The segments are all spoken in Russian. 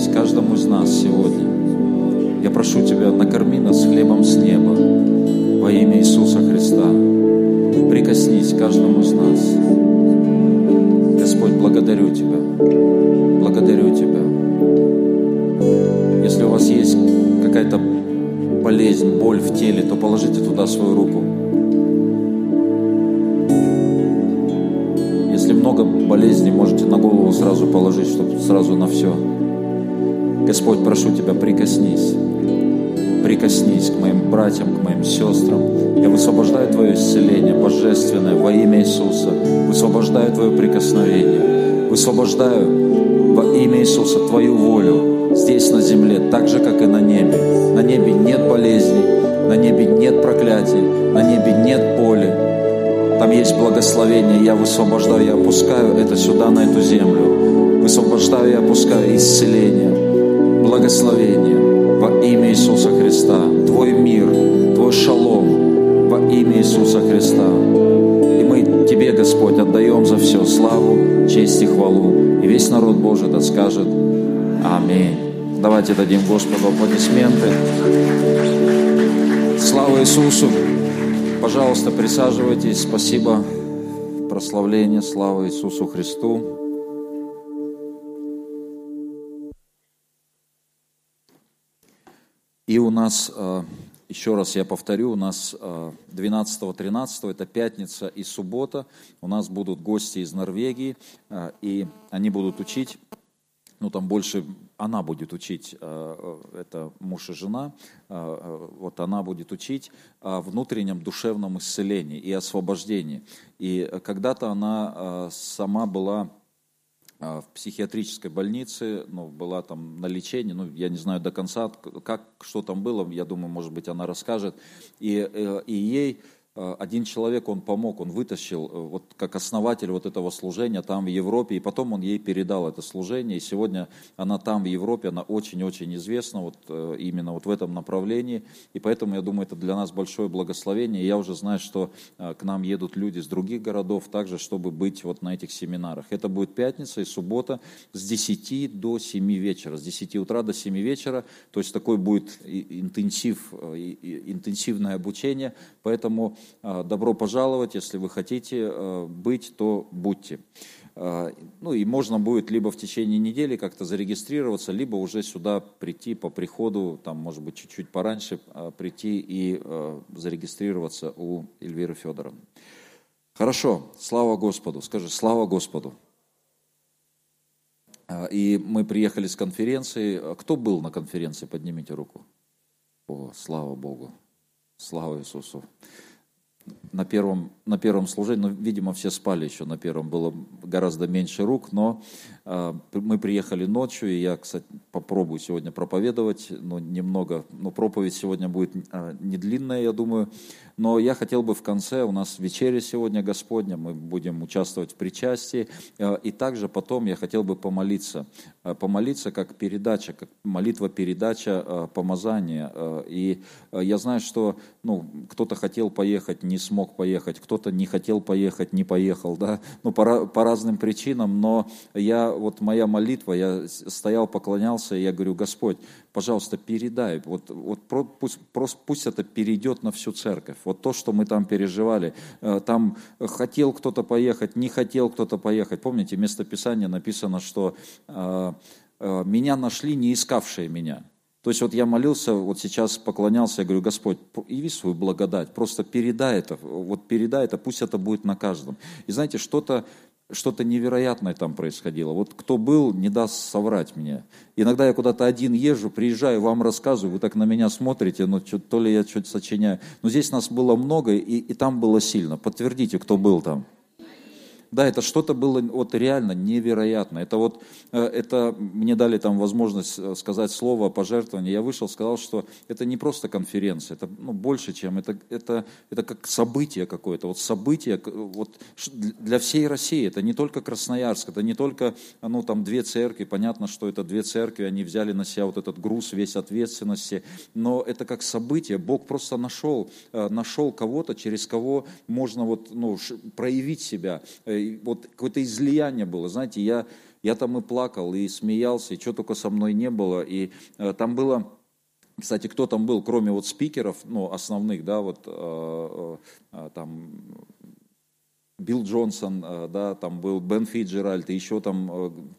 прикоснись каждому из нас сегодня. Я прошу Тебя, накорми нас хлебом с неба во имя Иисуса Христа. Прикоснись каждому из нас. Господь, благодарю Тебя. Благодарю Тебя. Если у вас есть какая-то болезнь, боль в теле, то положите туда свою руку. Если много болезней, можете на голову сразу положить, чтобы сразу на все. Господь, прошу Тебя, прикоснись. Прикоснись к моим братьям, к моим сестрам. Я высвобождаю Твое исцеление божественное во имя Иисуса. Высвобождаю Твое прикосновение. Высвобождаю во имя Иисуса Твою волю здесь на земле, так же, как и на небе. На небе нет болезней, на небе нет проклятий, на небе нет боли. Там есть благословение, я высвобождаю, я опускаю это сюда, на эту землю. Высвобождаю и опускаю исцеление, благословение во имя Иисуса Христа. Твой мир, Твой шалом во имя Иисуса Христа. И мы Тебе, Господь, отдаем за все славу, честь и хвалу. И весь народ Божий да скажет Аминь. Давайте дадим Господу аплодисменты. Слава Иисусу! Пожалуйста, присаживайтесь. Спасибо. Прославление, слава Иисусу Христу. И у нас, э, еще раз я повторю, у нас 12-13, э, это пятница и суббота, у нас будут гости из Норвегии, э, и они будут учить ну там больше она будет учить, это муж и жена, вот она будет учить о внутреннем душевном исцелении и освобождении. И когда-то она сама была в психиатрической больнице, ну, была там на лечении, ну, я не знаю до конца, как, что там было, я думаю, может быть, она расскажет. И, э, и ей один человек, он помог, он вытащил, э, вот как основатель вот этого служения там в Европе, и потом он ей передал это служение, и сегодня она там в Европе, она очень-очень известна вот э, именно вот в этом направлении, и поэтому я думаю, это для нас большое благословение, и я уже знаю, что к нам едут люди из других городов также, чтобы быть вот на этих семинарах. Это будет пятница и суббота с 10 до 7 вечера, с 10 утра до 7 вечера, то есть такой будет интенсив, интенсивное обучение, поэтому добро пожаловать, если вы хотите а, быть, то будьте. А, ну и можно будет либо в течение недели как-то зарегистрироваться, либо уже сюда прийти по приходу, там, может быть, чуть-чуть пораньше прийти и зарегистрироваться у Эльвиры Федоровны. Хорошо, слава Господу. Скажи, слава Господу. И мы приехали с конференции. Кто был на конференции? Поднимите руку. О, слава Богу. Слава Иисусу на первом, на первом служении, ну, видимо, все спали еще на первом, было гораздо меньше рук, но мы приехали ночью, и я, кстати, попробую сегодня проповедовать, но немного, но проповедь сегодня будет э, не длинная, я думаю, но я хотел бы в конце, у нас вечеря сегодня Господня, мы будем участвовать в причастии, э, и также потом я хотел бы помолиться, помолиться как передача, как молитва-передача помазания, и я знаю, что ну, кто-то хотел поехать, не смог поехать, кто-то не хотел поехать, не поехал, да, ну, по, по разным причинам, но я, вот моя молитва, я стоял, поклонялся, и я говорю, Господь, пожалуйста, передай, вот, вот пусть, просто, пусть это перейдет на всю церковь, вот то, что мы там переживали, э, там хотел кто-то поехать, не хотел кто-то поехать, помните, место Писания написано, что э, э, меня нашли, не искавшие меня, то есть вот я молился, вот сейчас поклонялся, я говорю, Господь, яви свою благодать, просто передай это, вот передай это, пусть это будет на каждом. И знаете, что-то что-то невероятное там происходило. Вот кто был, не даст соврать мне. Иногда я куда-то один езжу, приезжаю, вам рассказываю, вы так на меня смотрите, ну, то ли я что-то сочиняю. Но здесь нас было много, и, и там было сильно. Подтвердите, кто был там. Да, это что-то было вот реально невероятно. Это вот, э, это мне дали там возможность э, сказать слово о пожертвовании. Я вышел, сказал, что это не просто конференция, это ну, больше, чем это, это, это как событие какое-то. Вот событие вот, для всей России. Это не только Красноярск, это не только ну, там, две церкви. Понятно, что это две церкви, они взяли на себя вот этот груз, весь ответственности. Но это как событие. Бог просто нашел, э, нашел кого-то, через кого можно вот, ну, проявить себя. Э, вот какое-то излияние было. Знаете, я, я там и плакал, и смеялся, и что только со мной не было. И э, там было... Кстати, кто там был, кроме вот спикеров, ну, основных, да, вот э, э, там Билл Джонсон, э, да, там был Бен Фиджеральд, и еще там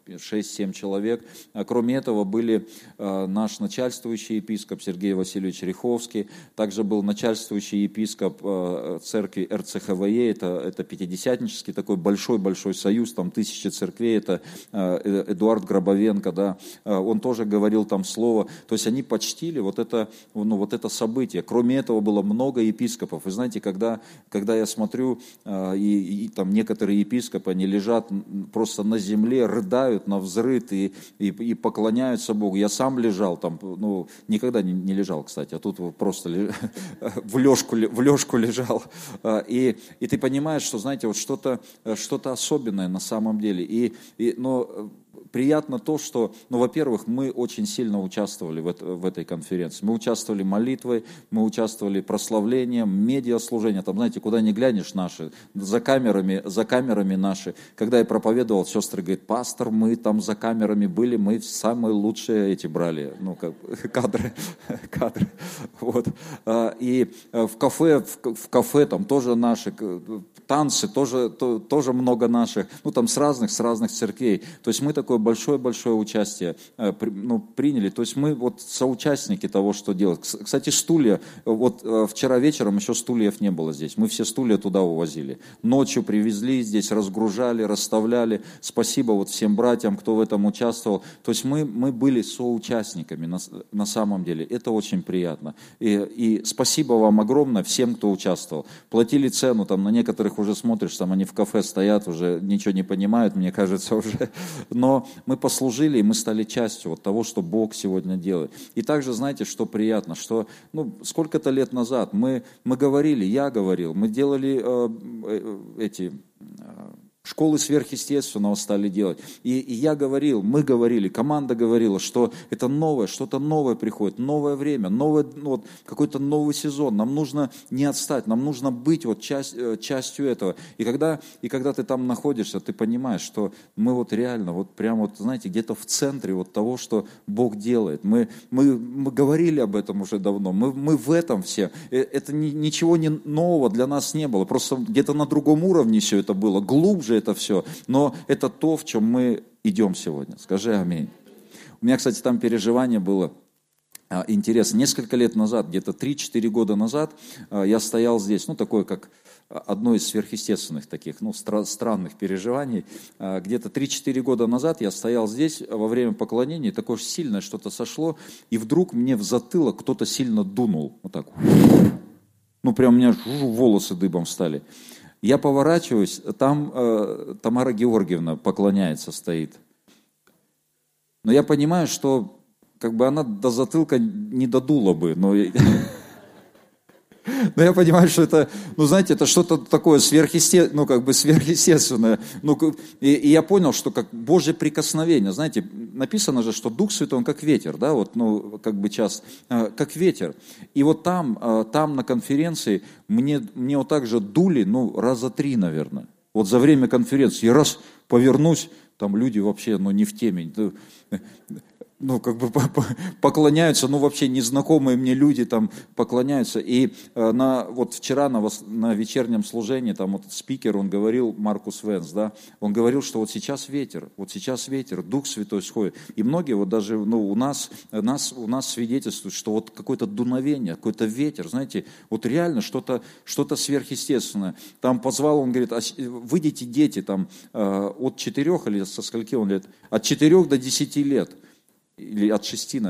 6-7 э, человек. А кроме этого были э, наш начальствующий епископ Сергей Васильевич Риховский, также был начальствующий епископ церкви РЦХВЕ, это, это пятидесятнический такой большой-большой союз, там тысячи церквей, это Эдуард Гробовенко, да, он тоже говорил там слово, то есть они почтили вот это, ну, вот это событие. Кроме этого было много епископов. Вы знаете, когда, когда я смотрю и и там некоторые епископы, они лежат просто на земле, рыдают на взрыт и, и, и поклоняются Богу. Я сам лежал там, ну, никогда не, не лежал, кстати, а тут просто в лёжку, в лёжку лежал. А, и, и ты понимаешь, что, знаете, вот что-то что особенное на самом деле. И, и, но приятно то, что, ну, во-первых, мы очень сильно участвовали в, это, в этой конференции. Мы участвовали молитвой, мы участвовали прославлением, медиаслужением. Там, знаете, куда не глянешь наши, за камерами, за камерами наши. Когда я проповедовал, сестры говорят, пастор, мы там за камерами были, мы самые лучшие эти брали, ну, как, кадры, кадры. Вот. А, и э, в кафе, в кафе там тоже наши, танцы тоже, тоже много наших, ну, там с разных, с разных церквей. То есть мы такое большое-большое участие э, ну, приняли. То есть мы вот соучастники того, что делать. Кстати, стулья, вот э, вчера вечером еще стульев не было здесь. Мы все стулья туда увозили. Ночью привезли здесь, разгружали, расставляли. Спасибо вот всем братьям, кто в этом участвовал. То есть мы, мы были соучастниками на, на самом деле. Это очень приятно. И, и спасибо вам огромное всем, кто участвовал. Платили цену, там на некоторых уже смотришь, там они в кафе стоят, уже ничего не понимают, мне кажется, уже. Но мы послужили, и мы стали частью вот того, что Бог сегодня делает. И также, знаете, что приятно, что ну, сколько-то лет назад мы, мы говорили, я говорил, мы делали э, э, эти... Э, Школы сверхъестественного стали делать. И, и я говорил, мы говорили, команда говорила, что это новое, что-то новое приходит, новое время, новое, ну, вот, какой-то новый сезон. Нам нужно не отстать, нам нужно быть вот часть, э, частью этого. И когда, и когда ты там находишься, ты понимаешь, что мы вот реально, вот прямо вот, знаете, где-то в центре вот того, что Бог делает. Мы, мы, мы говорили об этом уже давно, мы, мы в этом все. Э, это ни, ничего не нового для нас не было, просто где-то на другом уровне все это было, глубже же это все, но это то, в чем мы идем сегодня. Скажи аминь. У меня, кстати, там переживание было а, интересно. Несколько лет назад, где-то 3-4 года назад, а, я стоял здесь, ну, такое как одно из сверхъестественных таких, ну, стра- странных переживаний. А, где-то 3-4 года назад я стоял здесь во время поклонения, такое сильное что-то сошло, и вдруг мне в затылок кто-то сильно дунул, вот так. Ну, прям у меня волосы дыбом стали. Я поворачиваюсь, там э, Тамара Георгиевна поклоняется, стоит. Но я понимаю, что как бы она до затылка не додула бы, но но я понимаю, что это, ну, знаете, это что-то такое сверхъестественное, ну, как бы сверхъестественное. Ну, и, и я понял, что как Божье прикосновение, знаете, написано же, что Дух Святой, он как ветер, да, вот, ну, как бы час, э, как ветер. И вот там, э, там на конференции мне, мне вот так же дули, ну, раза три, наверное. Вот за время конференции раз повернусь, там люди вообще, ну, не в теме ну, как бы поклоняются, ну, вообще незнакомые мне люди там поклоняются. И э, на, вот вчера на, на вечернем служении, там вот спикер, он говорил, Маркус Венс, да, он говорил, что вот сейчас ветер, вот сейчас ветер, Дух Святой сходит. И многие вот даже, ну, у нас, нас, у нас свидетельствуют, что вот какое-то дуновение, какой-то ветер, знаете, вот реально что-то что сверхъестественное. Там позвал, он говорит, выйдите дети там э, от четырех или со скольки он лет? От четырех до десяти лет или от шести,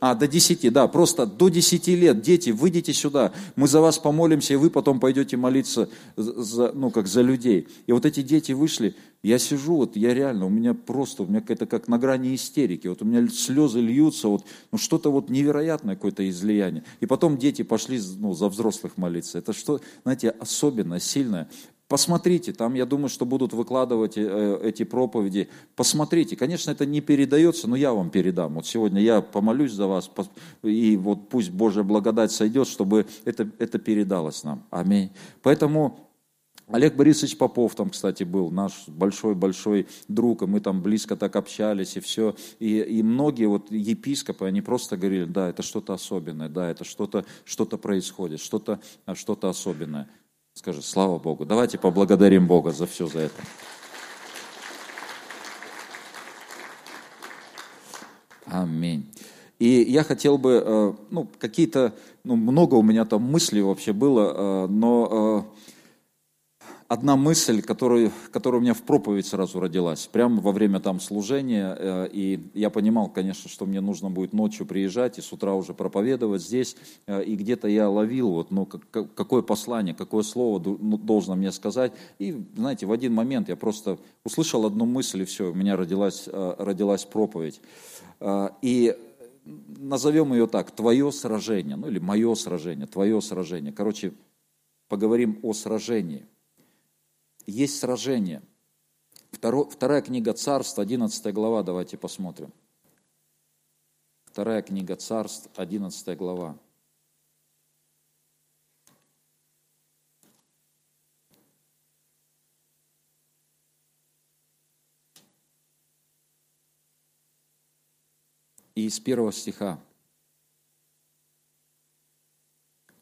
А, до 10, да, просто до 10 лет. Дети, выйдите сюда, мы за вас помолимся, и вы потом пойдете молиться за, ну, как за людей. И вот эти дети вышли, я сижу, вот я реально, у меня просто, у меня какая-то как на грани истерики, вот у меня слезы льются, вот, ну что-то вот невероятное какое-то излияние. И потом дети пошли ну, за взрослых молиться. Это что, знаете, особенно сильное. Посмотрите, там, я думаю, что будут выкладывать э, эти проповеди. Посмотрите, конечно, это не передается, но я вам передам. Вот сегодня я помолюсь за вас, и вот пусть Божья благодать сойдет, чтобы это, это передалось нам. Аминь. Поэтому Олег Борисович Попов там, кстати, был, наш большой-большой друг, и мы там близко так общались, и все. И, и многие вот епископы, они просто говорили, да, это что-то особенное, да, это что-то что происходит, что-то что особенное. Скажи, слава Богу. Давайте поблагодарим Бога за все за это. Аминь. И я хотел бы, э, ну, какие-то, ну, много у меня там мыслей вообще было, э, но э, одна мысль, которая, которая у меня в проповедь сразу родилась, прямо во время там служения, э, и я понимал, конечно, что мне нужно будет ночью приезжать и с утра уже проповедовать здесь, э, и где-то я ловил, вот, ну, какое послание, какое слово ну, должно мне сказать, и, знаете, в один момент я просто услышал одну мысль, и все, у меня родилась, э, родилась проповедь. И назовем ее так, твое сражение, ну или мое сражение, твое сражение. Короче, поговорим о сражении – есть сражение. Вторая книга Царств, 11 глава, давайте посмотрим. Вторая книга Царств, 11 глава. И из первого стиха.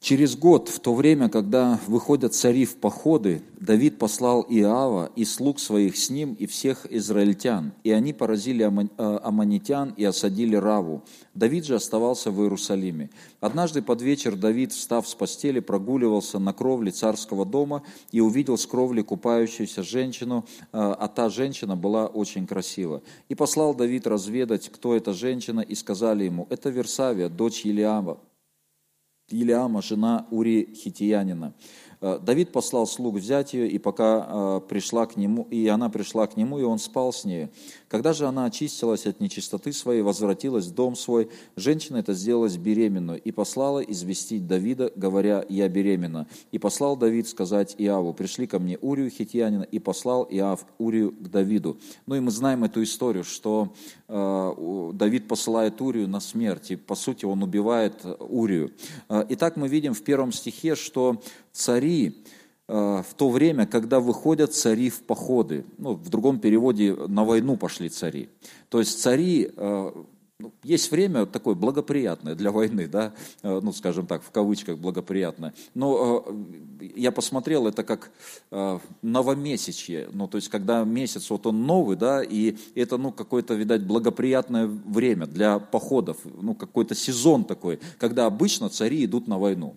Через год, в то время, когда выходят цари в походы, Давид послал Иава и слуг своих с ним и всех израильтян, и они поразили э, аммонитян и осадили Раву. Давид же оставался в Иерусалиме. Однажды под вечер Давид, встав с постели, прогуливался на кровле царского дома и увидел с кровли купающуюся женщину, э, а та женщина была очень красива. И послал Давид разведать, кто эта женщина, и сказали ему, это Версавия, дочь Елиама, Илиама, жена Ури Хитиянина. Э, Давид послал слуг взять ее, и пока э, пришла к нему, и она пришла к нему, и он спал с ней. Когда же она очистилась от нечистоты своей, возвратилась в дом свой, женщина это сделалась беременной и послала известить Давида, говоря, я беременна. И послал Давид сказать Иаву, пришли ко мне Урию Хитьянина, и послал Иав Урию к Давиду. Ну и мы знаем эту историю, что э, Давид посылает Урию на смерть, и по сути он убивает Урию. Итак, мы видим в первом стихе, что цари э, в то время, когда выходят цари в походы. Ну, в другом переводе на войну пошли цари. То есть цари, э, ну, есть время такое благоприятное для войны, да, э, ну, скажем так, в кавычках благоприятное. Но я посмотрел, это как новомесячье, ну, то есть когда месяц, вот он новый, да, и это, ну, какое-то, видать, благоприятное время для походов, ну, какой-то сезон такой, когда обычно цари идут на войну.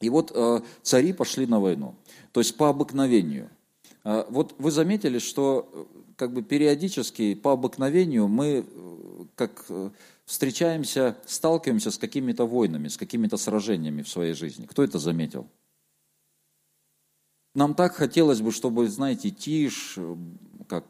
И вот э, цари пошли на войну, то есть по обыкновению. Э, вот вы заметили, что э, как бы периодически по обыкновению мы как встречаемся, сталкиваемся с какими-то войнами, с какими-то сражениями в своей жизни. Кто это заметил? Нам так хотелось бы, чтобы, знаете, тишь, как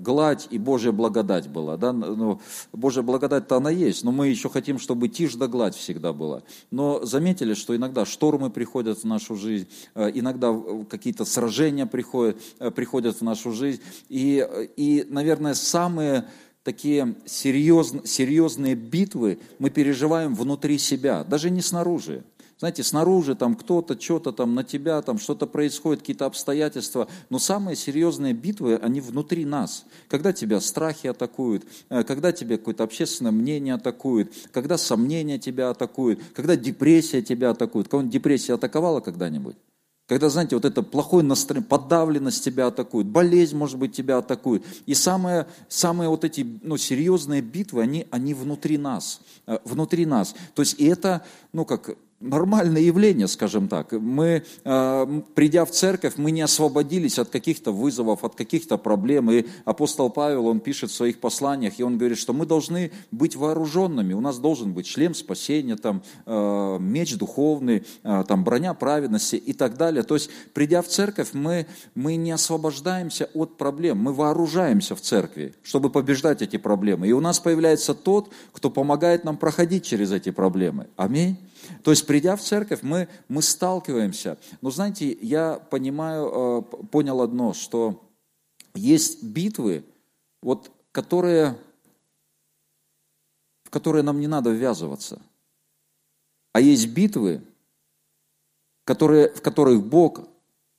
гладь и Божья благодать была. Да? Ну, Божья благодать-то она есть, но мы еще хотим, чтобы тишь да гладь всегда была. Но заметили, что иногда штормы приходят в нашу жизнь, э, иногда какие-то сражения приходят, э, приходят в нашу жизнь. И, и наверное, самые такие серьезные, серьезные битвы мы переживаем внутри себя, даже не снаружи. Знаете, снаружи там кто-то, что-то там на тебя, там что-то происходит, какие-то обстоятельства. Но самые серьезные битвы, они внутри нас. Когда тебя страхи атакуют, э, когда тебя какое-то общественное мнение атакует, когда сомнения тебя атакуют, когда депрессия тебя атакует. Кого-нибудь депрессия атаковала когда-нибудь? Когда, знаете, вот это плохое настроение, подавленность тебя атакует, болезнь, может быть, тебя атакует. И самые, самые вот эти ну, серьезные битвы, они, они внутри нас, э, внутри нас. То есть и это, ну как, нормальное явление, скажем так. Мы, э, придя в церковь, мы не освободились от каких-то вызовов, от каких-то проблем. И апостол Павел, он пишет в своих посланиях, и он говорит, что мы должны быть вооруженными. У нас должен быть шлем спасения, там, э, меч духовный, э, там, броня праведности и так далее. То есть, придя в церковь, мы, мы не освобождаемся от проблем, мы вооружаемся в церкви, чтобы побеждать эти проблемы. И у нас появляется тот, кто помогает нам проходить через эти проблемы. Аминь. То есть, придя в церковь, мы, мы сталкиваемся. Но знаете, я понимаю, э, понял одно, что есть битвы, вот, которые, в которые нам не надо ввязываться. А есть битвы, которые, в которых Бог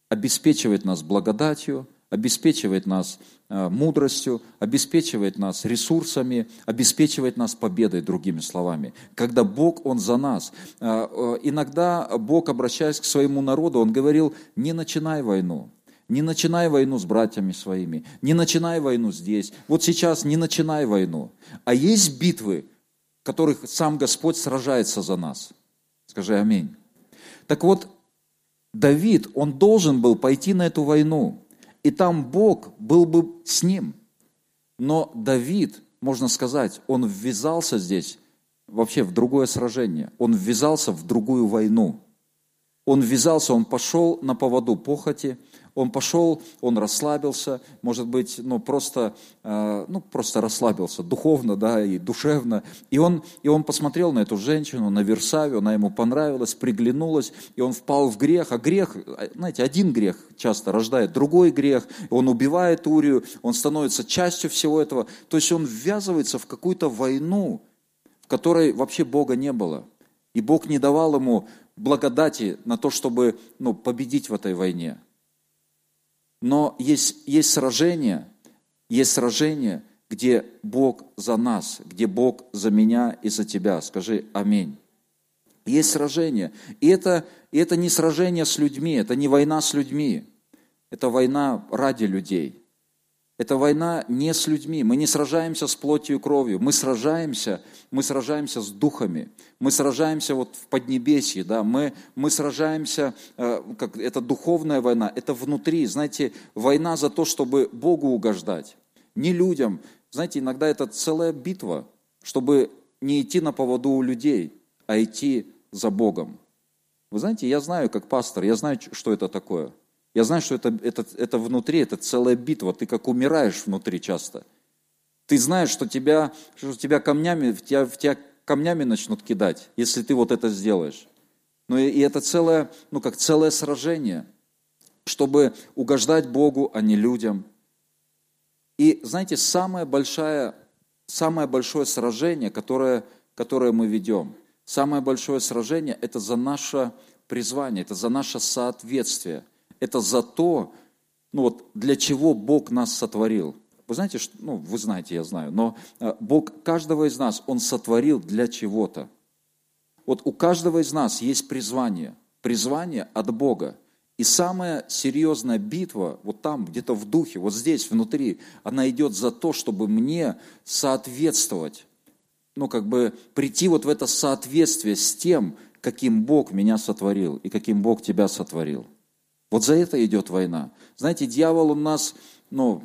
обеспечивает нас благодатью, обеспечивает нас э, мудростью, обеспечивает нас ресурсами, обеспечивает нас победой, другими словами. Когда Бог, Он за нас. Э, э, иногда Бог, обращаясь к своему народу, Он говорил, не начинай войну, не начинай войну с братьями своими, не начинай войну здесь. Вот сейчас не начинай войну. А есть битвы, в которых сам Господь сражается за нас. Скажи аминь. Так вот, Давид, он должен был пойти на эту войну и там Бог был бы с ним. Но Давид, можно сказать, он ввязался здесь вообще в другое сражение. Он ввязался в другую войну. Он ввязался, он пошел на поводу похоти, он пошел, он расслабился, может быть, ну, просто, э, ну, просто расслабился духовно, да, и душевно. И он, и он посмотрел на эту женщину, на Версавию, она ему понравилась, приглянулась, и он впал в грех. А грех, знаете, один грех часто рождает другой грех, он убивает Урию, он становится частью всего этого. То есть он ввязывается в какую-то войну, в которой вообще Бога не было. И Бог не давал ему благодати на то, чтобы ну, победить в этой войне. Но есть, есть сражение, есть сражение, где Бог за нас, где Бог за меня и за тебя. Скажи аминь. Есть сражение. И это, и это не сражение с людьми, это не война с людьми. Это война ради людей. Это война не с людьми. Мы не сражаемся с плотью и кровью. Мы сражаемся, мы сражаемся с духами. Мы сражаемся вот в Поднебесье. Да? Мы, мы сражаемся, э, как, это духовная война, это внутри. Знаете, война за то, чтобы Богу угождать. Не людям. Знаете, иногда это целая битва, чтобы не идти на поводу у людей, а идти за Богом. Вы знаете, я знаю, как пастор, я знаю, что это такое – я знаю, что это, это, это внутри, это целая битва. Ты как умираешь внутри часто. Ты знаешь, что тебя, что тебя камнями, в тебя, в тебя камнями начнут кидать, если ты вот это сделаешь. Ну и, и это целое, ну как целое сражение, чтобы угождать Богу, а не людям. И знаете, самое большое, самое большое сражение, которое, которое мы ведем, самое большое сражение – это за наше призвание, это за наше соответствие – это за то, ну вот, для чего Бог нас сотворил. Вы знаете, что, ну, вы знаете, я знаю, но э, Бог каждого из нас, Он сотворил для чего-то. Вот у каждого из нас есть призвание, призвание от Бога. И самая серьезная битва, вот там, где-то в духе, вот здесь, внутри, она идет за то, чтобы мне соответствовать, ну, как бы прийти вот в это соответствие с тем, каким Бог меня сотворил и каким Бог тебя сотворил. Вот за это идет война. Знаете, дьявол у нас, ну,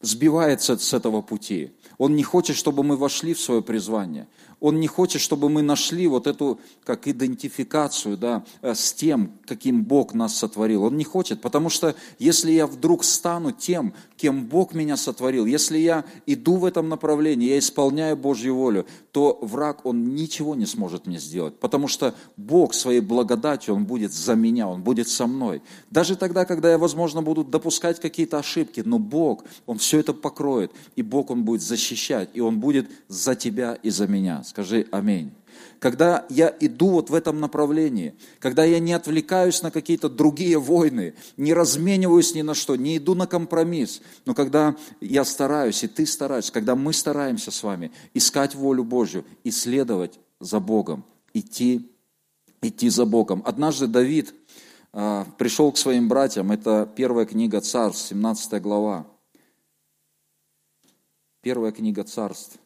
сбивается с этого пути. Он не хочет, чтобы мы вошли в свое призвание. Он не хочет, чтобы мы нашли вот эту как идентификацию да, э, с тем, каким Бог нас сотворил. Он не хочет, потому что если я вдруг стану тем, кем Бог меня сотворил, если я иду в этом направлении, я исполняю Божью волю, то враг, он ничего не сможет мне сделать, потому что Бог своей благодатью, Он будет за меня, Он будет со мной. Даже тогда, когда я, возможно, буду допускать какие-то ошибки, но Бог, Он все это покроет, и Бог, Он будет защищать, и Он будет за тебя и за меня. Скажи аминь. Когда я иду вот в этом направлении, когда я не отвлекаюсь на какие-то другие войны, не размениваюсь ни на что, не иду на компромисс, но когда я стараюсь, и ты стараешься, когда мы стараемся с вами искать волю Божью, исследовать за Богом, идти, идти за Богом. Однажды Давид а, пришел к своим братьям, это первая книга Царств, 17 глава. Первая книга Царств,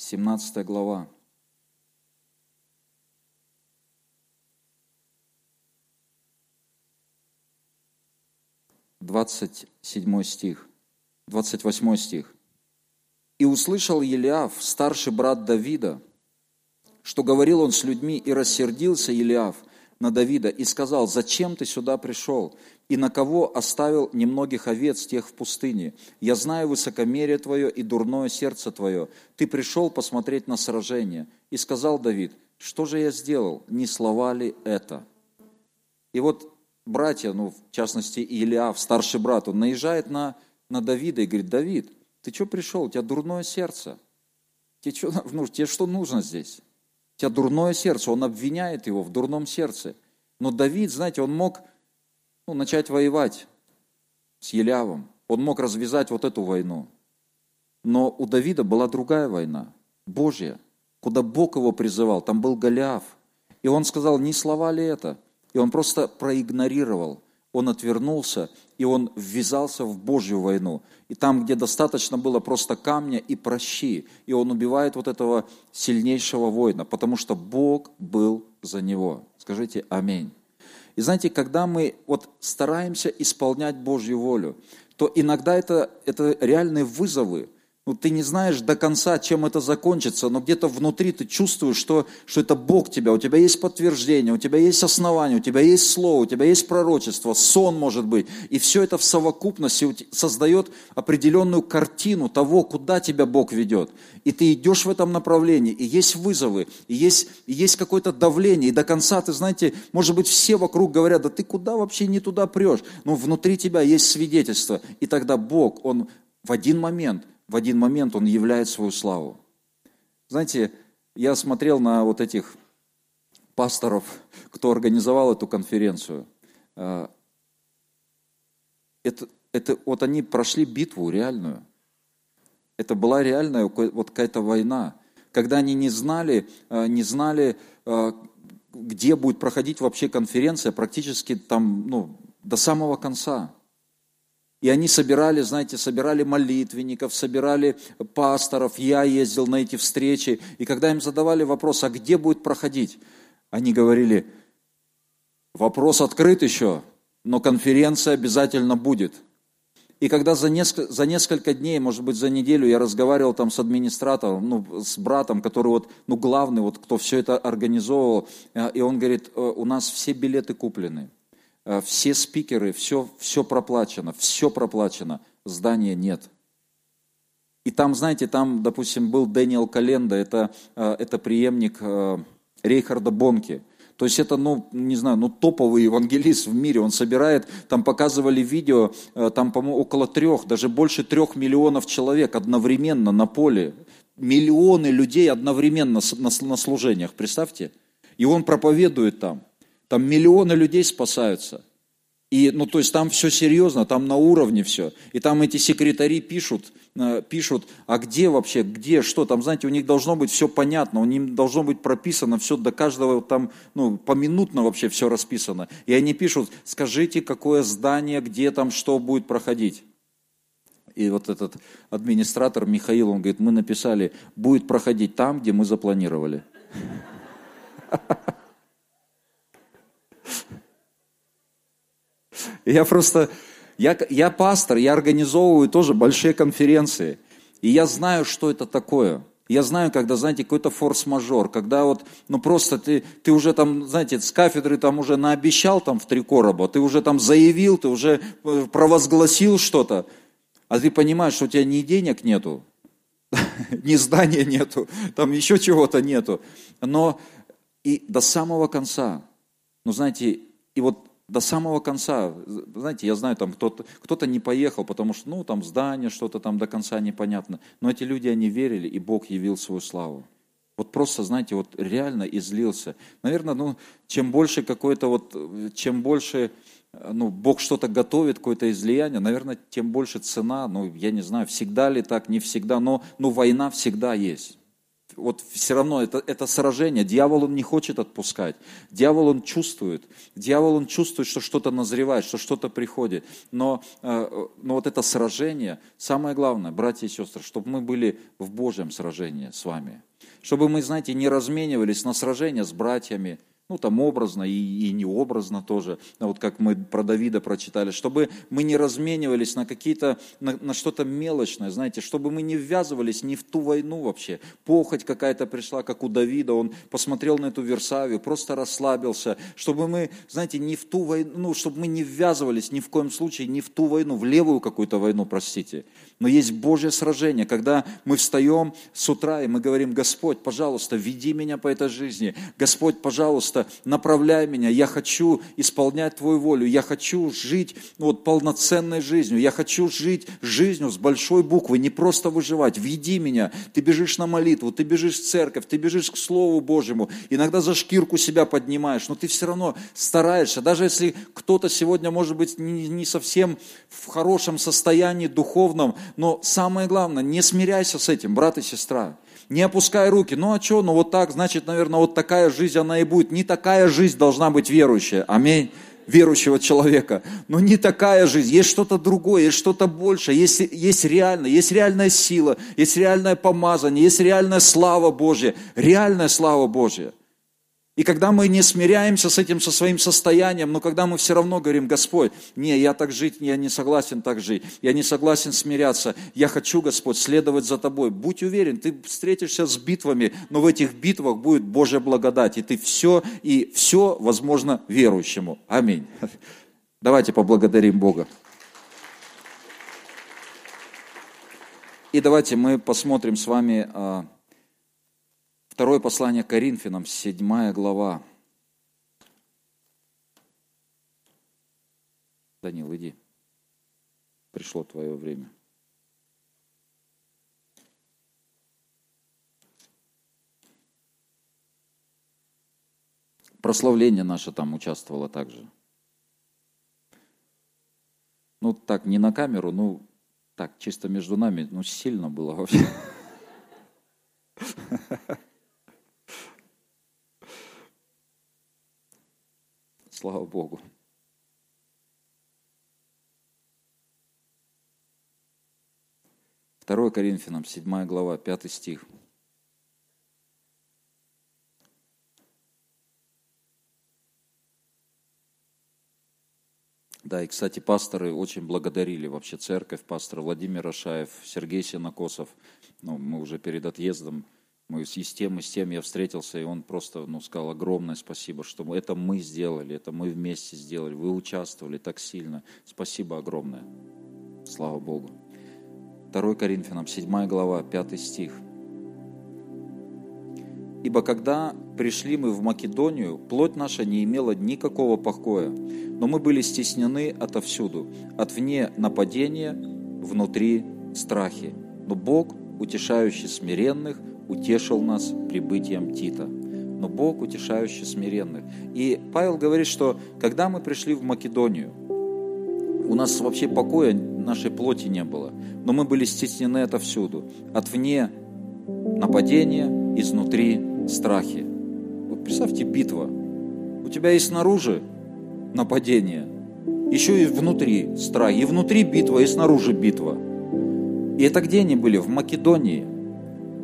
17 глава. Двадцать седьмой стих, двадцать восьмой стих. «И услышал Елиаф, старший брат Давида, что говорил он с людьми, и рассердился Елиаф, на Давида и сказал, «Зачем ты сюда пришел? И на кого оставил немногих овец тех в пустыне? Я знаю высокомерие твое и дурное сердце твое. Ты пришел посмотреть на сражение». И сказал Давид, «Что же я сделал? Не слова ли это?» И вот братья, ну, в частности, Илиав, старший брат, он наезжает на, на Давида и говорит, Давид, ты что пришел? У тебя дурное сердце. Тебе что, ну, тебе что нужно здесь? Тебя дурное сердце. Он обвиняет его в дурном сердце. Но Давид, знаете, он мог ну, начать воевать с Елявом. Он мог развязать вот эту войну. Но у Давида была другая война, Божья, куда Бог его призывал. Там был Голиаф. И он сказал, не слова ли это? И он просто проигнорировал. Он отвернулся, и он ввязался в Божью войну. И там, где достаточно было просто камня и прощи, и он убивает вот этого сильнейшего воина, потому что Бог был за него. Скажите аминь. И знаете, когда мы вот стараемся исполнять Божью волю, то иногда это, это реальные вызовы – ну, ты не знаешь до конца, чем это закончится, но где-то внутри ты чувствуешь, что, что это Бог тебя, у тебя есть подтверждение, у тебя есть основание, у тебя есть слово, у тебя есть пророчество, сон может быть. И все это в совокупности создает определенную картину того, куда тебя Бог ведет. И ты идешь в этом направлении, и есть вызовы, и есть, и есть какое-то давление, и до конца, ты знаете, может быть, все вокруг говорят, да ты куда вообще не туда прешь? Но внутри тебя есть свидетельство, и тогда Бог, Он в один момент в один момент он являет свою славу. Знаете, я смотрел на вот этих пасторов, кто организовал эту конференцию. А, это, это, вот они прошли битву реальную. Это была реальная вот какая-то война, когда они не знали, а, не знали, а, где будет проходить вообще конференция, практически там, ну, до самого конца. И они собирали, знаете, собирали молитвенников, собирали пасторов. Я ездил на эти встречи. И когда им задавали вопрос, а где будет проходить, они говорили, вопрос открыт еще, но конференция обязательно будет. И когда за несколько, за несколько дней, может быть, за неделю я разговаривал там с администратором, ну, с братом, который вот, ну, главный, вот, кто все это организовывал, э, и он говорит, «Э, у нас все билеты куплены. Э, все спикеры, все, все проплачено, все проплачено, здания нет. И там, знаете, там, допустим, был Дэниел Календа, это, э, это преемник э, Рейхарда Бонки. То есть это, ну, не знаю, ну, топовый евангелист в мире. Он собирает, там показывали видео, там, по-моему, около трех, даже больше трех миллионов человек одновременно на поле. Миллионы людей одновременно на, на служениях, представьте. И он проповедует там. Там миллионы людей спасаются. И, ну, то есть там все серьезно, там на уровне все. И там эти секретари пишут, э, пишут, а где вообще, где, что, там, знаете, у них должно быть все понятно, у них должно быть прописано все до каждого, там, ну, поминутно вообще все расписано. И они пишут, скажите, какое здание, где там что будет проходить. И вот этот администратор Михаил, он говорит, мы написали, будет проходить там, где мы запланировали. Я просто, я, я пастор, я организовываю тоже большие конференции. И я знаю, что это такое. Я знаю, когда, знаете, какой-то форс-мажор, когда вот, ну просто ты, ты уже там, знаете, с кафедры там уже наобещал там в три короба, ты уже там заявил, ты уже э, провозгласил что-то, а ты понимаешь, что у тебя ни денег нету, ни здания нету, там еще чего-то нету. Но и до самого конца, ну знаете, и вот до самого конца. Знаете, я знаю, там кто-то кто не поехал, потому что, ну, там здание, что-то там до конца непонятно. Но эти люди, они верили, и Бог явил свою славу. Вот просто, знаете, вот реально излился. Наверное, ну, чем больше какое-то вот, чем больше, ну, Бог что-то готовит, какое-то излияние, наверное, тем больше цена, ну, я не знаю, всегда ли так, не всегда, но, но война всегда есть вот все равно это, это сражение. Дьявол, он не хочет отпускать. Дьявол, он чувствует. Дьявол, он чувствует, что что-то назревает, что что-то приходит. Но, э, но вот это сражение, самое главное, братья и сестры, чтобы мы были в Божьем сражении с вами. Чтобы мы, знаете, не разменивались на сражения с братьями, ну там образно и, и необразно тоже, вот как мы про Давида прочитали, чтобы мы не разменивались на какие-то, на, на что-то мелочное, знаете, чтобы мы не ввязывались ни в ту войну вообще. Похоть какая-то пришла, как у Давида, он посмотрел на эту Версавию, просто расслабился, чтобы мы, знаете, не в ту войну, ну, чтобы мы не ввязывались ни в коем случае, ни в ту войну, в левую какую-то войну, простите. Но есть Божье сражение, когда мы встаем с утра и мы говорим, Господь, пожалуйста, веди меня по этой жизни. Господь, пожалуйста, направляй меня. Я хочу исполнять Твою волю. Я хочу жить ну, вот, полноценной жизнью. Я хочу жить жизнью с большой буквы, не просто выживать. Веди меня. Ты бежишь на молитву, ты бежишь в церковь, ты бежишь к Слову Божьему. Иногда за шкирку себя поднимаешь, но ты все равно стараешься. Даже если кто-то сегодня, может быть, не совсем в хорошем состоянии духовном, но самое главное, не смиряйся с этим, брат и сестра. Не опускай руки. Ну а что, ну вот так, значит, наверное, вот такая жизнь она и будет. Не такая жизнь должна быть верующая. Аминь верующего человека. Но не такая жизнь, есть что-то другое, есть что-то большее, есть, есть реально, есть реальная сила, есть реальное помазание, есть реальная слава Божья, реальная слава Божья. И когда мы не смиряемся с этим, со своим состоянием, но когда мы все равно говорим, Господь, не, я так жить, я не согласен так жить, я не согласен смиряться, я хочу, Господь, следовать за Тобой. Будь уверен, ты встретишься с битвами, но в этих битвах будет Божья благодать, и ты все, и все возможно верующему. Аминь. Давайте поблагодарим Бога. И давайте мы посмотрим с вами а, Второе послание Коринфянам, седьмая глава. Данил, иди. Пришло твое время. Прославление наше там участвовало также. Ну, так, не на камеру, ну, так, чисто между нами, ну, сильно было вообще. Слава Богу. Второе Коринфянам, 7 глава, 5 стих. Да, и, кстати, пасторы очень благодарили вообще церковь, пастор Владимир Ашаев, Сергей Сенокосов. Ну, мы уже перед отъездом мы с тем, и с тем я встретился, и он просто ну, сказал огромное спасибо, что это мы сделали, это мы вместе сделали, вы участвовали так сильно. Спасибо огромное. Слава Богу. 2 Коринфянам, 7 глава, 5 стих. «Ибо когда пришли мы в Македонию, плоть наша не имела никакого покоя, но мы были стеснены отовсюду, от вне нападения, внутри страхи. Но Бог, утешающий смиренных, утешил нас прибытием Тита. Но Бог, утешающий смиренных. И Павел говорит, что когда мы пришли в Македонию, у нас вообще покоя нашей плоти не было, но мы были стеснены отовсюду, от вне нападения, изнутри страхи. Вот представьте, битва. У тебя и снаружи нападение, еще и внутри страх, и внутри битва, и снаружи битва. И это где они были? В Македонии.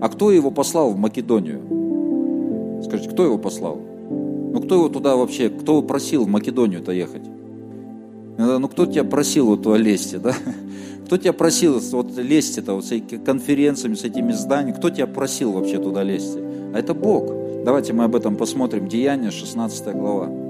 А кто его послал в Македонию? Скажите, кто его послал? Ну, кто его туда вообще, кто просил в Македонию-то ехать? Э, ну, кто тебя просил вот туда лезть, да? Кто тебя просил вот лезть это вот с этими конференциями, с этими зданиями? Кто тебя просил вообще туда лезть? А это Бог. Давайте мы об этом посмотрим. Деяние, 16 глава.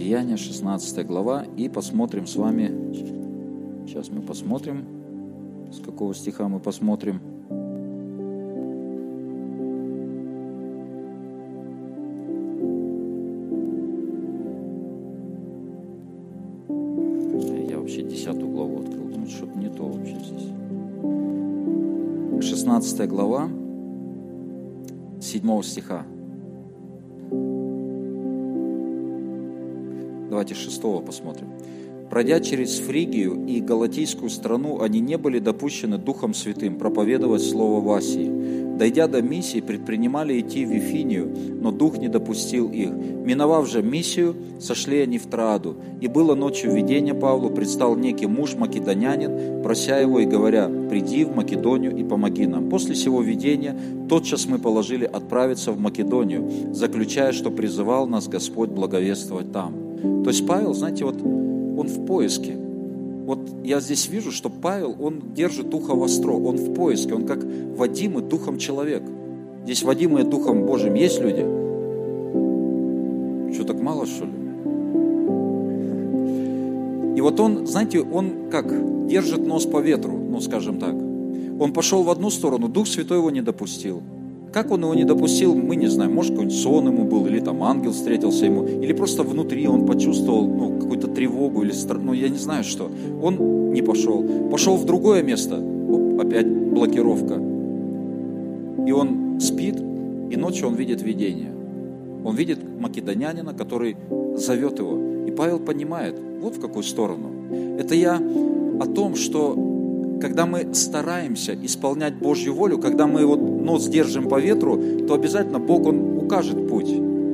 Деяния, 16 глава, и посмотрим с вами, сейчас мы посмотрим, с какого стиха мы посмотрим. Я вообще 10 главу открыл, думаю, что-то не то вообще здесь. 16 глава, 7 стиха. Давайте шестого посмотрим. Пройдя через Фригию и Галатийскую страну, они не были допущены Духом Святым проповедовать Слово в Асии. Дойдя до миссии, предпринимали идти в Вифинию, но Дух не допустил их. Миновав же миссию, сошли они в Троаду. И было ночью видение Павлу, предстал некий муж македонянин, прося его и говоря, «Приди в Македонию и помоги нам». После сего видения тотчас мы положили отправиться в Македонию, заключая, что призывал нас Господь благовествовать там. То есть Павел, знаете, вот он в поиске. Вот я здесь вижу, что Павел, он держит духа востро, он в поиске, он как водимый духом человек. Здесь водимые духом Божьим есть люди? Что, так мало, что ли? И вот он, знаете, он как держит нос по ветру, ну, скажем так. Он пошел в одну сторону, Дух Святой его не допустил. Как он его не допустил, мы не знаем. Может, какой-нибудь сон ему был, или там ангел встретился ему, или просто внутри он почувствовал ну, какую-то тревогу, или ну, я не знаю что. Он не пошел. Пошел в другое место. Оп, опять блокировка. И он спит, и ночью он видит видение. Он видит македонянина, который зовет его. И Павел понимает, вот в какую сторону. Это я о том, что когда мы стараемся исполнять Божью волю, когда мы вот нос держим по ветру, то обязательно Бог, Он укажет путь.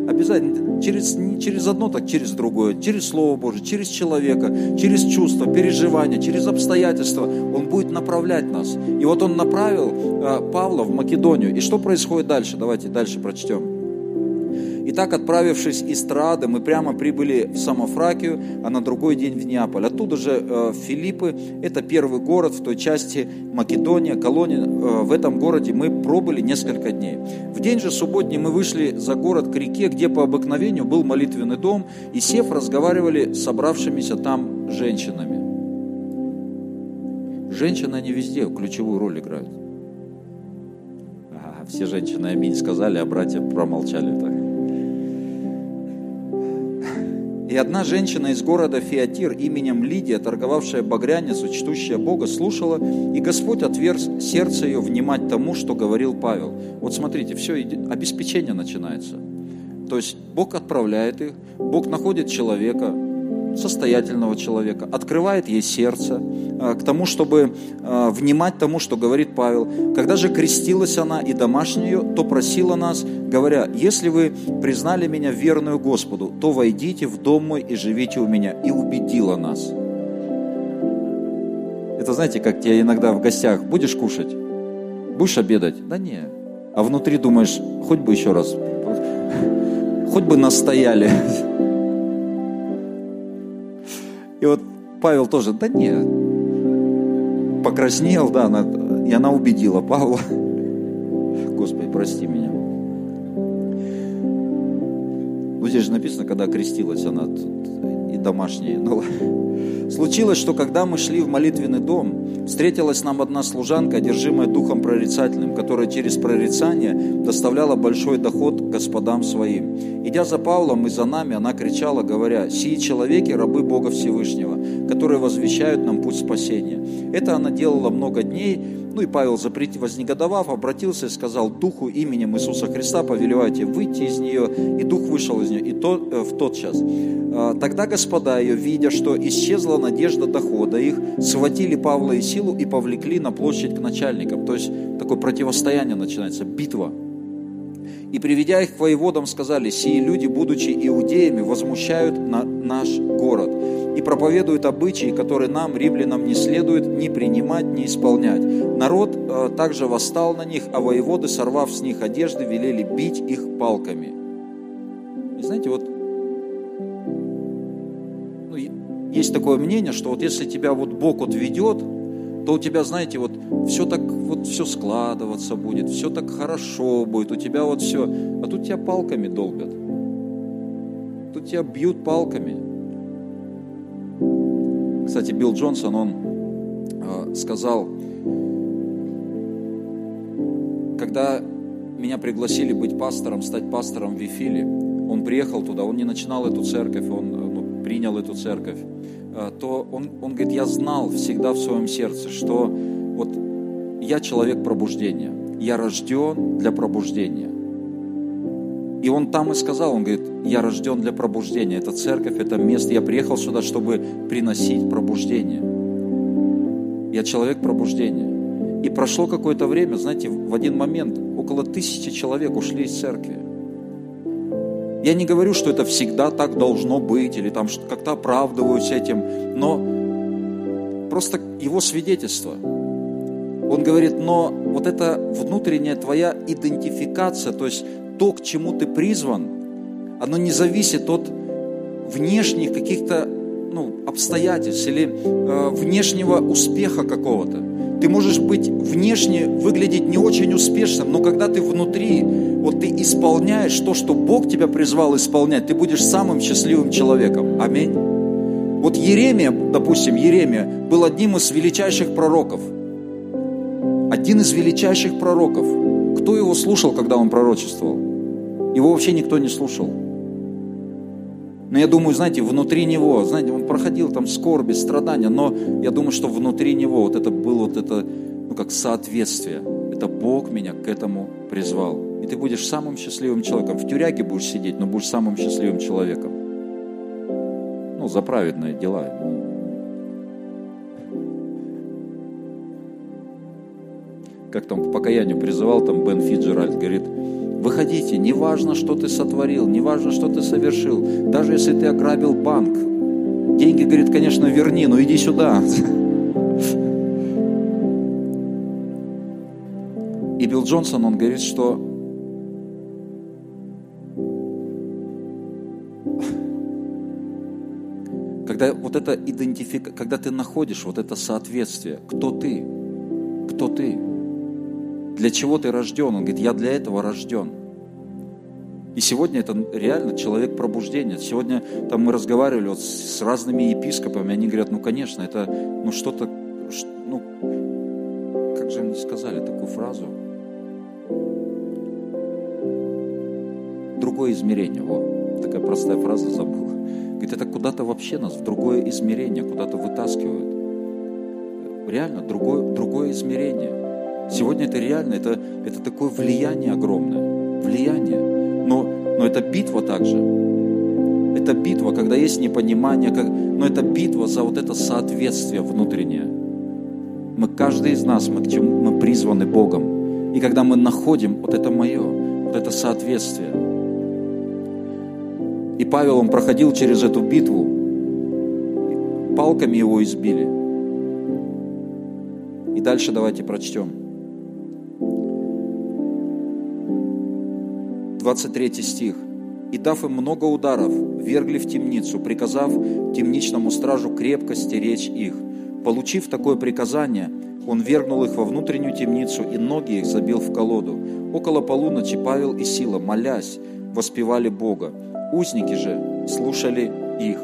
Обязательно через, не через одно, так через другое, через Слово Божье, через человека, через чувства, переживания, через обстоятельства. Он будет направлять нас. И вот Он направил э, Павла в Македонию. И что происходит дальше? Давайте дальше прочтем. Итак, отправившись из Трады, мы прямо прибыли в Самофракию, а на другой день в Неаполь. Оттуда же э, Филиппы, это первый город в той части Македония, колония. Э, в этом городе мы пробыли несколько дней. В день же субботний мы вышли за город к реке, где по обыкновению был молитвенный дом, и сев разговаривали с собравшимися там женщинами. Женщины, они везде ключевую роль играют. А, все женщины аминь сказали, а братья промолчали так. И одна женщина из города Фиатир именем Лидия, торговавшая багряницу, чтущая Бога, слушала, и Господь отверз сердце ее внимать тому, что говорил Павел. Вот смотрите, все, обеспечение начинается. То есть Бог отправляет их, Бог находит человека, состоятельного человека, открывает ей сердце э, к тому, чтобы э, внимать тому, что говорит Павел. Когда же крестилась она и домашняя ее, то просила нас, говоря, если вы признали меня верную Господу, то войдите в дом мой и живите у меня. И убедила нас. Это знаете, как тебе иногда в гостях будешь кушать? Будешь обедать? Да не. А внутри думаешь, хоть бы еще раз, хоть бы настояли. И вот Павел тоже, да нет, покраснел, да, она, и она убедила Павла. Господи, прости меня. Ну, здесь же написано, когда крестилась она и домашняя. Ну, Случилось, что когда мы шли в молитвенный дом, встретилась нам одна служанка, одержимая духом прорицательным, которая через прорицание доставляла большой доход господам своим. Идя за Павлом и за нами, она кричала, говоря, «Сии человеки, рабы Бога Всевышнего, которые возвещают нам путь спасения». Это она делала много дней, ну и Павел, вознегодовав, обратился и сказал, «Духу именем Иисуса Христа повелевайте выйти из нее». И Дух вышел из нее и то, э, в тот час. А, тогда господа ее, видя, что исчезла надежда дохода их, схватили Павла и Силу и повлекли на площадь к начальникам. То есть такое противостояние начинается, битва. И приведя их к воеводам, сказали, сии люди, будучи иудеями, возмущают на наш город и проповедуют обычаи, которые нам, римлянам, не следует ни принимать, ни исполнять. Народ э, также восстал на них, а воеводы, сорвав с них одежды, велели бить их палками. И знаете, вот ну, есть такое мнение, что вот если тебя вот Бог вот ведет, то у тебя, знаете, вот все так, вот все складываться будет, все так хорошо будет, у тебя вот все, а тут тебя палками долбят. Тут тебя бьют палками. Кстати, Билл Джонсон, он э, сказал, когда меня пригласили быть пастором, стать пастором в Вифиле, он приехал туда, он не начинал эту церковь, он ну, принял эту церковь, то он, он говорит, я знал всегда в своем сердце, что вот я человек пробуждения, я рожден для пробуждения. И он там и сказал, он говорит, я рожден для пробуждения. Это церковь, это место. Я приехал сюда, чтобы приносить пробуждение. Я человек пробуждения. И прошло какое-то время, знаете, в один момент около тысячи человек ушли из церкви. Я не говорю, что это всегда так должно быть, или там как-то оправдываюсь этим, но просто его свидетельство. Он говорит, но вот эта внутренняя твоя идентификация, то есть то, к чему ты призван, оно не зависит от внешних каких-то ну, обстоятельств или э, внешнего успеха какого-то. Ты можешь быть внешне выглядеть не очень успешным, но когда ты внутри, вот ты исполняешь то, что Бог тебя призвал исполнять, ты будешь самым счастливым человеком. Аминь. Вот Еремия, допустим, Еремия был одним из величайших пророков. Один из величайших пророков. Кто его слушал, когда он пророчествовал? Его вообще никто не слушал. Но я думаю, знаете, внутри него, знаете, он проходил там скорби, страдания, но я думаю, что внутри него вот это было вот это, ну как соответствие. Это Бог меня к этому призвал. И ты будешь самым счастливым человеком. В тюряге будешь сидеть, но будешь самым счастливым человеком. Ну, за праведные дела. Как там к покаянию призывал там Бен Фиджеральд, говорит, Выходите, неважно, что ты сотворил, неважно, что ты совершил, даже если ты ограбил банк. Деньги, говорит, конечно, верни, но иди сюда. И Билл Джонсон, он говорит, что когда вот это идентифика, когда ты находишь вот это соответствие, кто ты, кто ты, для чего ты рожден? Он говорит, я для этого рожден. И сегодня это реально человек пробуждения. Сегодня там мы разговаривали вот с разными епископами, они говорят, ну, конечно, это ну, что-то, ну, как же они сказали такую фразу? Другое измерение. О, такая простая фраза забыл. Говорит, это куда-то вообще нас в другое измерение, куда-то вытаскивают. Реально, другое, другое измерение. Сегодня это реально, это, это такое влияние огромное, влияние. Но, но это битва также. Это битва, когда есть непонимание, как, но это битва за вот это соответствие внутреннее. Мы, каждый из нас, мы, к чему, мы призваны Богом. И когда мы находим, вот это мое, вот это соответствие. И Павел, он проходил через эту битву, палками его избили. И дальше давайте прочтем. 23 стих. «И дав им много ударов, вергли в темницу, приказав темничному стражу крепко стеречь их. Получив такое приказание, он вергнул их во внутреннюю темницу, и ноги их забил в колоду. Около полуночи Павел и Сила, молясь, воспевали Бога. Узники же слушали их.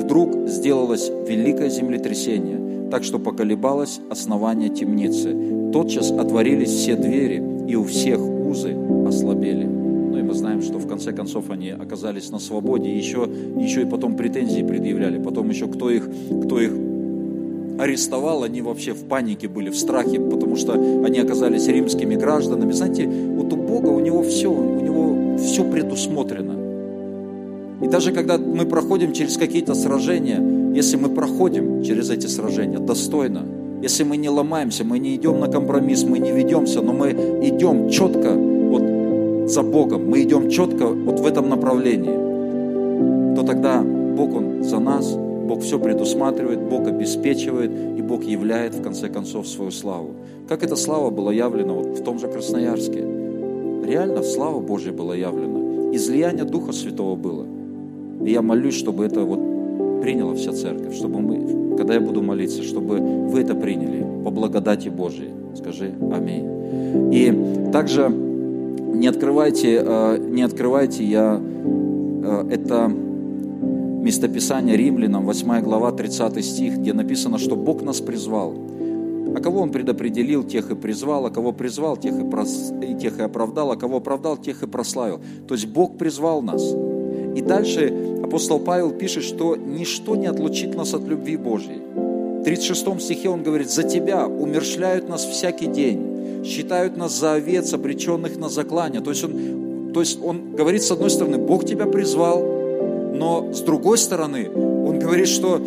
Вдруг сделалось великое землетрясение, так что поколебалось основание темницы. Тотчас отворились все двери, и у всех узы ослабели мы знаем, что в конце концов они оказались на свободе, и еще, еще и потом претензии предъявляли, потом еще кто их, кто их арестовал, они вообще в панике были, в страхе, потому что они оказались римскими гражданами. Знаете, вот у Бога у него все, у него все предусмотрено. И даже когда мы проходим через какие-то сражения, если мы проходим через эти сражения достойно, если мы не ломаемся, мы не идем на компромисс, мы не ведемся, но мы идем четко, за Богом, мы идем четко вот в этом направлении, то тогда Бог, Он за нас, Бог все предусматривает, Бог обеспечивает, и Бог являет в конце концов свою славу. Как эта слава была явлена вот в том же Красноярске? Реально слава Божья была явлена. Излияние Духа Святого было. И я молюсь, чтобы это вот приняла вся церковь, чтобы мы, когда я буду молиться, чтобы вы это приняли по благодати Божьей. Скажи аминь. И также не открывайте, э, не открывайте я э, это местописание Римлянам, 8 глава, 30 стих, где написано, что Бог нас призвал. А кого Он предопределил, тех и призвал, а кого призвал, тех и, прос... и тех и оправдал, а кого оправдал, тех и прославил. То есть Бог призвал нас. И дальше апостол Павел пишет, что ничто не отлучит нас от любви Божьей. В 36 стихе он говорит, «За Тебя умершляют нас всякий день, считают нас за овец, обреченных на заклание. То есть, он, То есть он говорит, с одной стороны, Бог тебя призвал, но с другой стороны, он говорит, что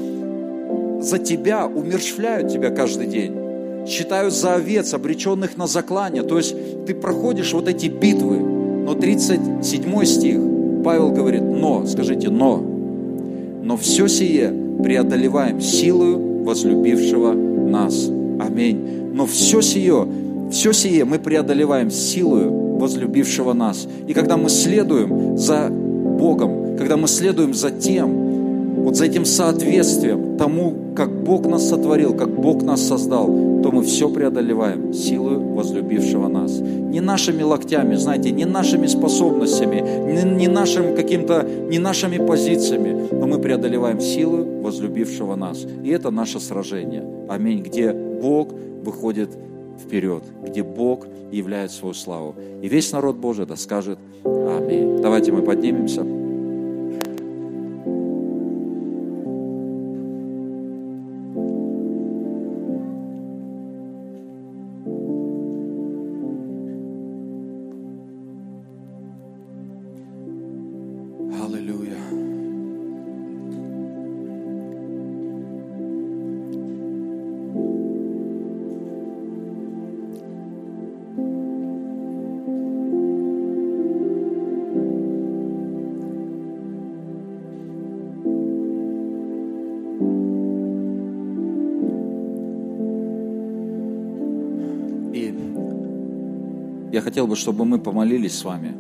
за тебя умерщвляют тебя каждый день считают за овец, обреченных на заклание. То есть ты проходишь вот эти битвы. Но 37 стих, Павел говорит, но, скажите, но, но все сие преодолеваем силою возлюбившего нас. Аминь. Но все сие, все сие мы преодолеваем силою возлюбившего нас. И когда мы следуем за Богом, когда мы следуем за тем, вот за этим соответствием тому, как Бог нас сотворил, как Бог нас создал, то мы все преодолеваем силой возлюбившего нас. Не нашими локтями, знаете, не нашими способностями, не, не нашим каким-то, не нашими позициями, но мы преодолеваем силу возлюбившего нас. И это наше сражение. Аминь. Где Бог выходит вперед, где Бог являет свою славу. И весь народ Божий да скажет Аминь. Давайте мы поднимемся. Бы, чтобы мы помолились с вами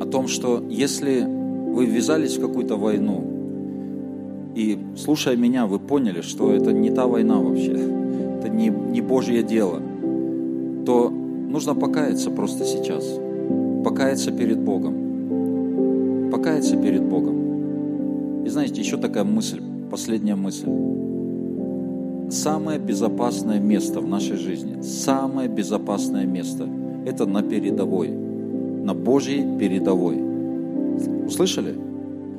о том, что если вы ввязались в какую-то войну, и слушая меня, вы поняли, что это не та война вообще, это не, не Божье дело, то нужно покаяться просто сейчас. Покаяться перед Богом. Покаяться перед Богом. И знаете, еще такая мысль, последняя мысль. Самое безопасное место в нашей жизни, самое безопасное место – это на передовой, на Божьей передовой. Услышали?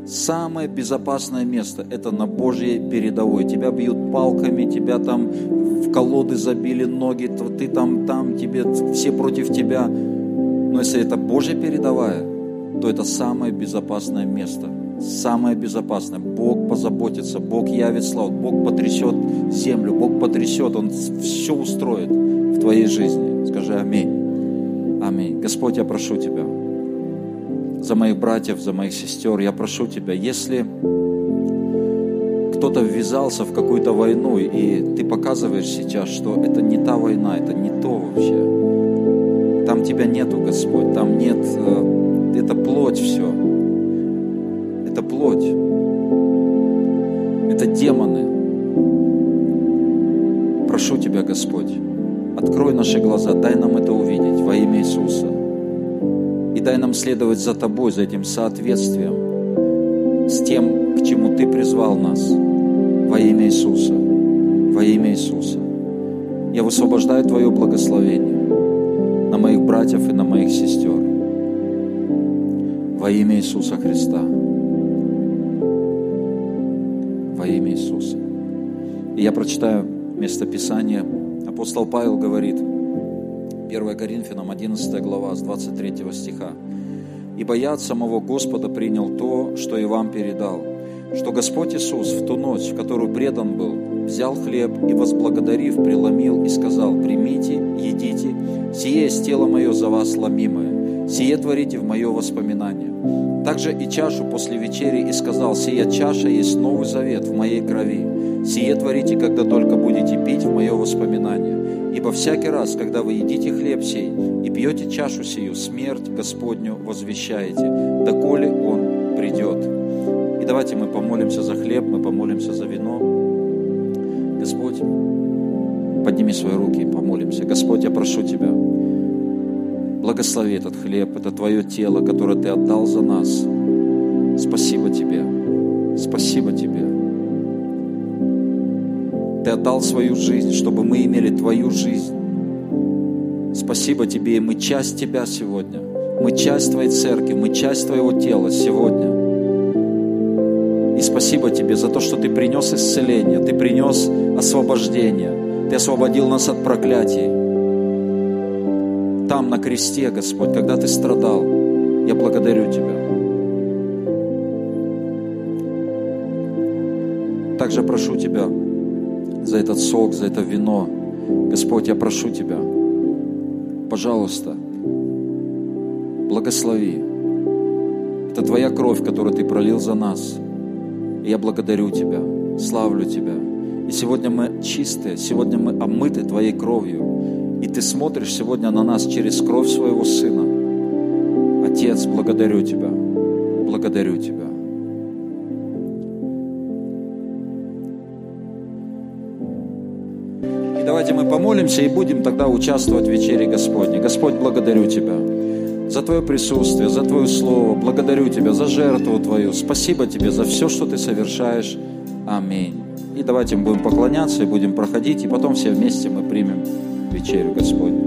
Самое безопасное место – это на Божьей передовой. Тебя бьют палками, тебя там в колоды забили ноги, ты там, там, тебе, все против тебя. Но если это Божья передовая, то это самое безопасное место. Самое безопасное. Бог позаботится, Бог явит славу, Бог потрясет землю, Бог потрясет, Он все устроит в твоей жизни. Скажи аминь. Аминь. Господь, я прошу Тебя за моих братьев, за моих сестер, я прошу Тебя, если кто-то ввязался в какую-то войну, и ты показываешь сейчас, что это не та война, это не то вообще. Там Тебя нету, Господь, там нет, э, это плоть все. Это плоть. Это демоны. Прошу Тебя, Господь, Открой наши глаза, дай нам это увидеть во имя Иисуса. И дай нам следовать за Тобой, за этим соответствием, с тем, к чему Ты призвал нас во имя Иисуса. Во имя Иисуса. Я высвобождаю Твое благословение на моих братьев и на моих сестер. Во имя Иисуса Христа. Во имя Иисуса. И я прочитаю место Писания – Апостол Павел говорит, 1 Коринфянам 11 глава с 23 стиха, «Ибо я от самого Господа принял то, что и вам передал, что Господь Иисус в ту ночь, в которую предан был, взял хлеб и, возблагодарив, преломил и сказал, «Примите, едите, сие есть тело мое за вас ломимое, сие творите в мое воспоминание». Также и чашу после вечери и сказал, «Сия чаша есть новый завет в моей крови, Сие творите, когда только будете пить в мое воспоминание. Ибо всякий раз, когда вы едите хлеб сей и пьете чашу сию, смерть Господню возвещаете, доколе Он придет. И давайте мы помолимся за хлеб, мы помолимся за вино. Господь, подними свои руки и помолимся. Господь, я прошу Тебя, благослови этот хлеб, это Твое тело, которое Ты отдал за нас. Спасибо Тебе, спасибо Тебе. Ты отдал свою жизнь, чтобы мы имели Твою жизнь. Спасибо Тебе, и мы часть Тебя сегодня. Мы часть Твоей церкви, мы часть Твоего тела сегодня. И спасибо Тебе за то, что Ты принес исцеление, Ты принес освобождение, Ты освободил нас от проклятий. Там, на кресте, Господь, когда Ты страдал, Я благодарю Тебя. Также прошу Тебя за этот сок, за это вино. Господь, я прошу Тебя, пожалуйста, благослови. Это Твоя кровь, которую Ты пролил за нас. И я благодарю Тебя, славлю Тебя. И сегодня мы чистые, сегодня мы омыты Твоей кровью. И Ты смотришь сегодня на нас через кровь Своего Сына. Отец, благодарю Тебя, благодарю Тебя. Давайте мы помолимся и будем тогда участвовать в вечере Господней. Господь, благодарю Тебя за Твое присутствие, за Твое Слово. Благодарю Тебя за жертву Твою. Спасибо Тебе за все, что Ты совершаешь. Аминь. И давайте мы будем поклоняться и будем проходить, и потом все вместе мы примем вечерю Господню.